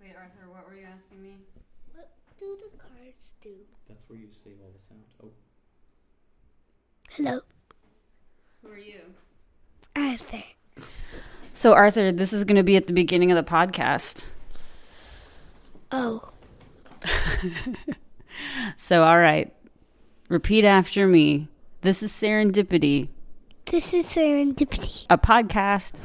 Wait, Arthur, what were you asking me? What do the cards do? That's where you save all the sound. Oh, Hello, Who are you? Arthur. So, Arthur, this is going to be at the beginning of the podcast. Oh, So, all right. Repeat after me. This is Serendipity, this is Serendipity, a podcast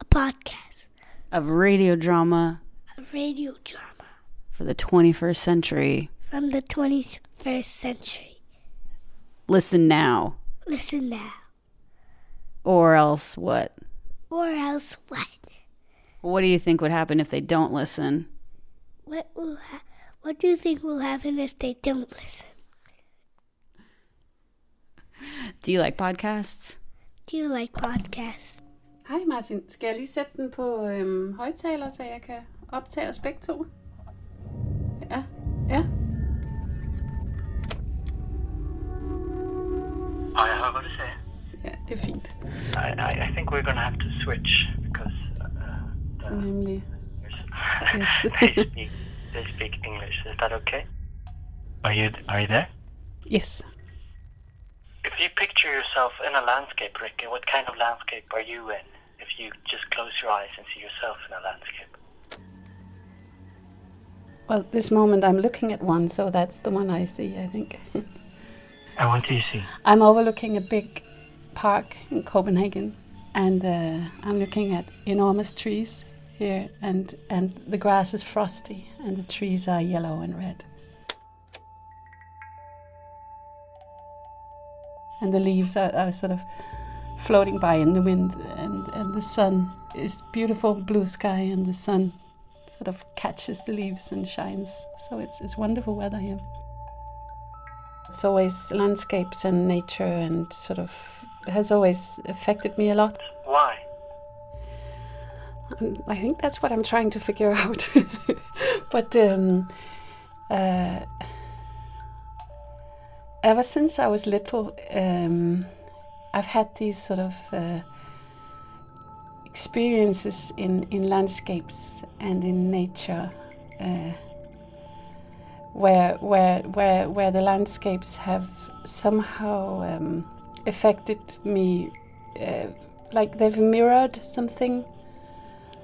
a podcast, of radio drama a radio drama for the 21st century. from the 21st century. Listen now, Listen now, or else what? or else what? What do you think would happen if they don't listen? What will ha- What do you think will happen if they don't listen? Do you like podcasts? Do you like podcasts? Hej Martin, skal jeg lige sætte den på øhm, højtaler, så jeg kan optage os begge to? Ja, ja. I have what to say. Ja, det er fint. I, I, I think we're gonna have to switch because uh, the, Nemlig. they speak they speak English. Is that okay? Are you are you there? Yes. If you picture yourself in a landscape, Rikke, what kind of landscape are you in? If you just close your eyes and see yourself in a landscape. Well, this moment I'm looking at one, so that's the one I see, I think. And what do you see? I'm overlooking a big park in Copenhagen, and uh, I'm looking at enormous trees here, and, and the grass is frosty, and the trees are yellow and red. And the leaves are, are sort of floating by in the wind, and, and the sun is beautiful blue sky, and the sun sort of catches the leaves and shines. So it's, it's wonderful weather here. It's always landscapes and nature and sort of has always affected me a lot. Why? I think that's what I'm trying to figure out. but um, uh, ever since I was little, um, I've had these sort of uh, experiences in, in landscapes and in nature. Uh, where where where where the landscapes have somehow um, affected me, uh, like they've mirrored something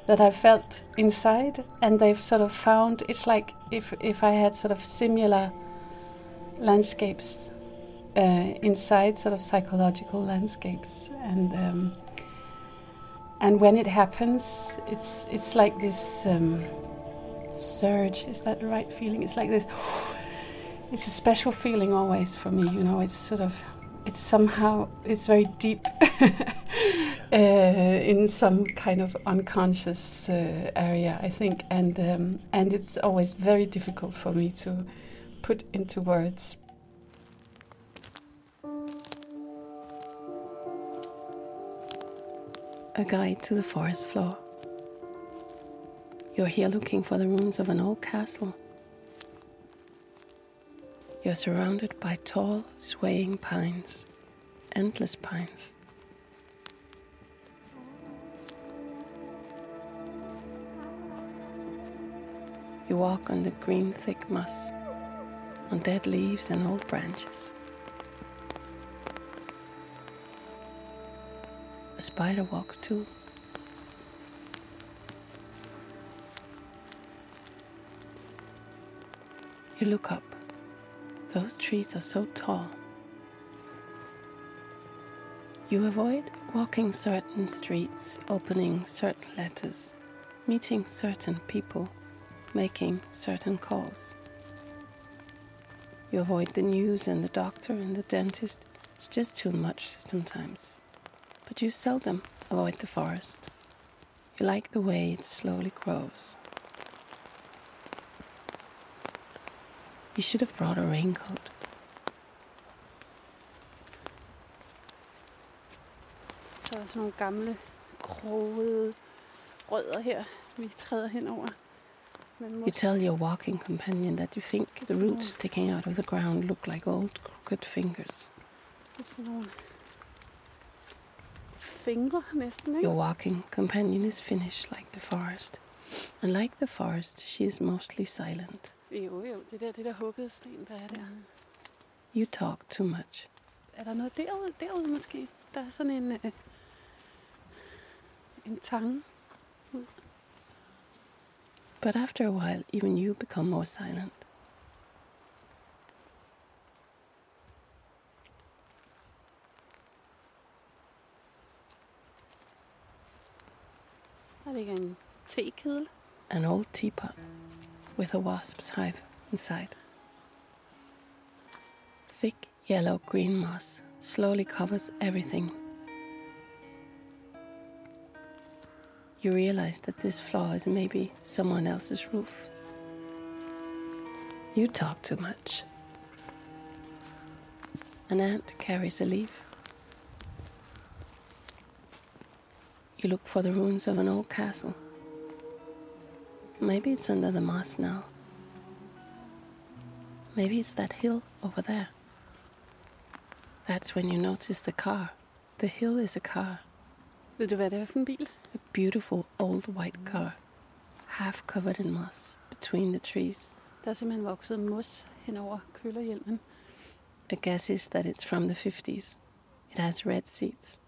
that I felt inside, and they've sort of found it's like if if I had sort of similar landscapes uh, inside, sort of psychological landscapes, and um, and when it happens, it's it's like this. Um, surge is that the right feeling it's like this it's a special feeling always for me you know it's sort of it's somehow it's very deep uh, in some kind of unconscious uh, area i think and um, and it's always very difficult for me to put into words A guide to the forest floor. You're here looking for the ruins of an old castle. You're surrounded by tall, swaying pines, endless pines. You walk on the green, thick moss, on dead leaves and old branches. Spider walks too. You look up. Those trees are so tall. You avoid walking certain streets, opening certain letters, meeting certain people, making certain calls. You avoid the news and the doctor and the dentist. It's just too much sometimes. But you seldom avoid the forest. You like the way it slowly grows. You should have brought a raincoat. Så er der sådan nogle gamle, krogede rødder her, vi træder You tell your walking companion that you think the roots sticking out of the ground look like old crooked fingers. Det er sådan nogle fingre næsten, ikke? Your walking companion is Finnish like the forest. And like the forest, she is mostly silent. Jo, jo, det der, det der huggede sten, der er der. You talk too much. Er der noget derude, derude måske? Der er sådan en, øh, en tange. But after a while, even you become more silent. Ligger en tekedel. An old teapot with a wasp's hive inside. Thick yellow green moss slowly covers everything. You realize that this floor is maybe someone else's roof. You talk too much. An ant carries a leaf. You look for the ruins of an old castle. Maybe it's under the moss now. Maybe it's that hill over there. That's when you notice the car. The hill is a car, Ved du, hvad det er for en bil? a beautiful old white car, half covered in moss between the trees. Der er simpelthen vokset mos hen over kølerhjelmen. A guess is that it's from the 50s. It has red seats.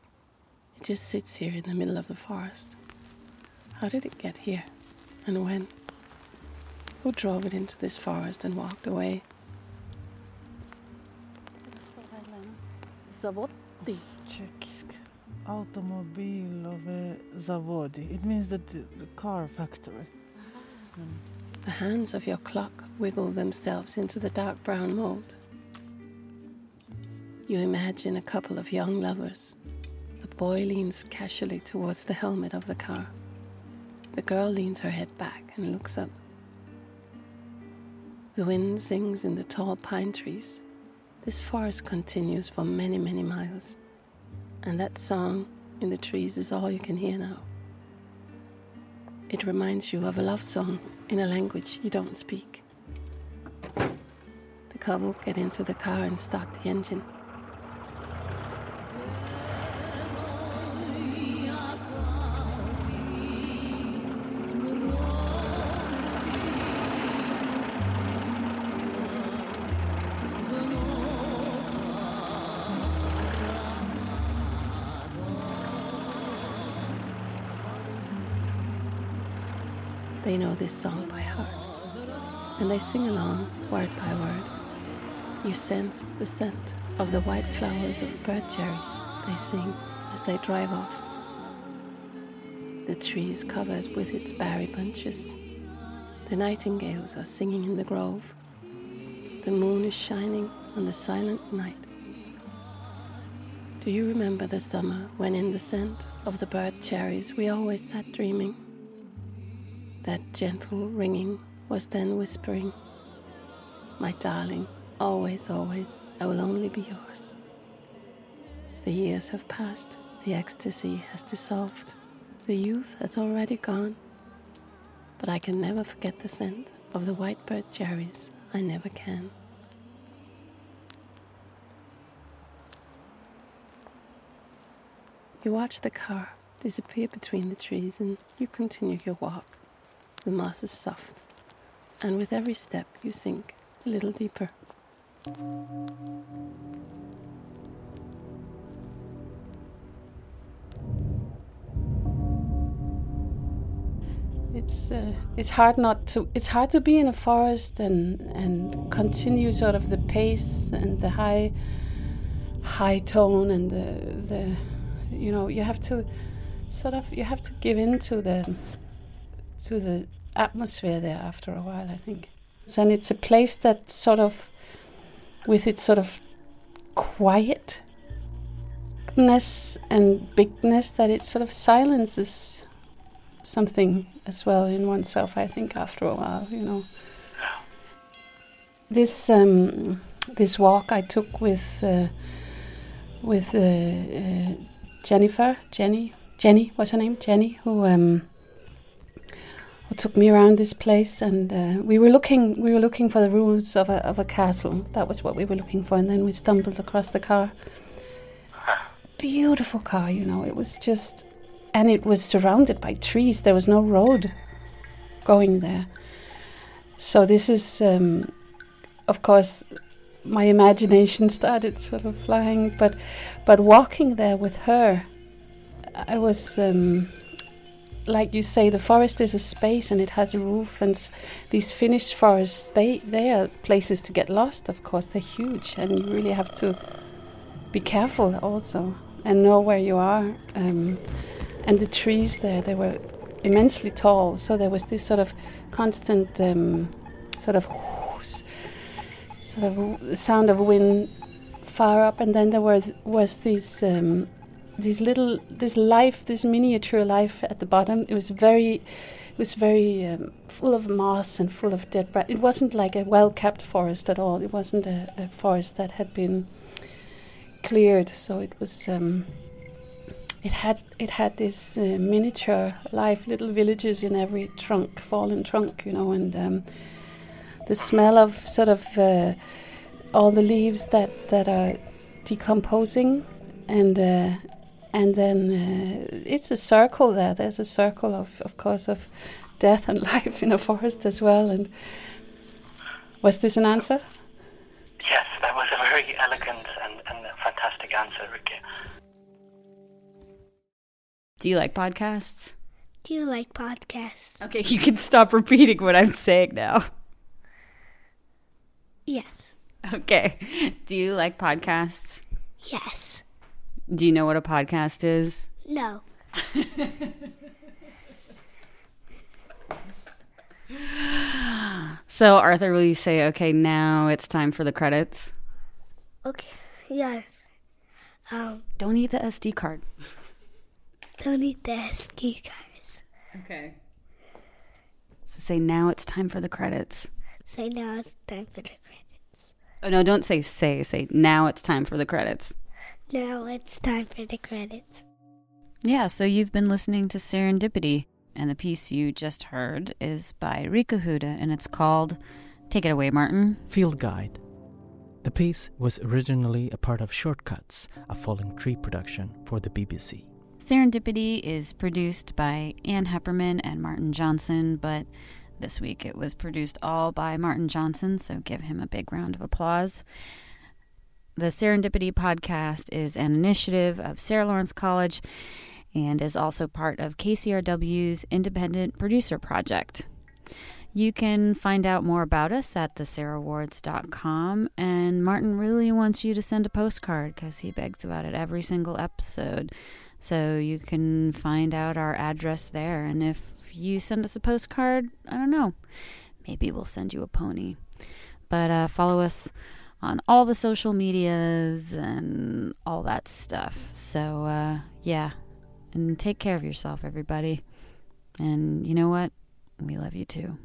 It just sits here in the middle of the forest. How did it get here? And when? Who drove it into this forest and walked away? Der står der et eller andet. Zavoddi. Czech automobilowe zawody. It means that the, the car factory. The hands of your clock wiggle themselves into the dark brown mold. You imagine a couple of young lovers. The boy leans casually towards the helmet of the car. The girl leans her head back and looks up. The wind sings in the tall pine trees. This forest continues for many, many miles. And that song in the trees is all you can hear now. It reminds you of a love song in a language you don't speak. The couple get into the car and start the engine. They know this song by heart, and they sing along word by word. You sense the scent of the white flowers of bird cherries they sing as they drive off. The tree is covered with its berry bunches. The nightingales are singing in the grove. The moon is shining on the silent night. Do you remember the summer when, in the scent of the bird cherries, we always sat dreaming? That gentle ringing was then whispering, My darling, always, always, I will only be yours. The years have passed, the ecstasy has dissolved, the youth has already gone, but I can never forget the scent of the whitebird cherries, I never can. You watch the car disappear between the trees and you continue your walk. The moss is soft, and with every step you sink a little deeper. It's uh, it's hard not to it's hard to be in a forest and and continue sort of the pace and the high high tone and the the you know you have to sort of you have to give in to the to the atmosphere there after a while I think and it's a place that sort of with its sort of quietness and bigness that it sort of silences something as well in oneself. I think after a while, you know. This um, this walk I took with uh, with uh, uh, Jennifer, Jenny, Jenny, what's her name? Jenny, who um, who took me around this place, and uh, we were looking we were looking for the ruins of a of a castle. That was what we were looking for, and then we stumbled across the car. Beautiful car, you know. It was just and it was surrounded by trees. There was no road. going there. So this is, um, of course, my imagination started sort of flying, but but walking there with her, I was. Um, like you say, the forest is a space and it has a roof, and these Finnish forests, they they are places to get lost. Of course, they're huge, and you really have to be careful also and know where you are. Um, and the trees there, they were immensely tall, so there was this sort of constant um, sort of whoosh, sort of sound of wind far up, and then there was was these um, these little this life, this miniature life at the bottom. It was very it was very um, full of moss and full of dead grass. It wasn't like a well kept forest at all. It wasn't a, a forest that had been cleared. So it was. Um, it had it had this uh, miniature life, little villages in every trunk, fallen trunk, you know, and um, the smell of sort of uh, all the leaves that that are decomposing, and uh, and then uh, it's a circle there. There's a circle of, of course, of death and life in a forest as well. And was this an answer? Yes, that was a very elegant and, and fantastic answer, Rikke. Do you like podcasts? Do you like podcasts? Okay, you can stop repeating what I'm saying now. Yes. Okay. Do you like podcasts? Yes. Do you know what a podcast is? No. So, Arthur, will you say, okay, now it's time for the credits? Okay. Yeah. Um, Don't eat the SD card. don't eat the SD cars. Okay. So say, now it's time for the credits. Say now it's time for the credits. Oh, no, don't say say. Say, now it's time for the credits. Now it's time for the credits. Yeah, so you've been listening to Serendipity, and the piece you just heard is by Rikke Houd, and it's called Take It Away, Martin. Field Guide. The piece was originally a part of Shortcuts, a falling tree production for the BBC. Serendipity is produced by Ann Heppermann and Martin Johnson, but this week it was produced all by Martin Johnson, so give him a big round of applause. The Serendipity podcast is an initiative of Sarah Lawrence College and is also part of KCRW's Independent Producer Project. You can find out more about us at thesarahawards.com, and Martin really wants you to send a postcard because he begs about it every single episode. So you can find out our address there. And if you send us a postcard, I don't know, maybe we'll send you a pony. But uh, follow us on all the social medias and all that stuff. So, uh, yeah. And take care of yourself, everybody. And you know what? We love you too.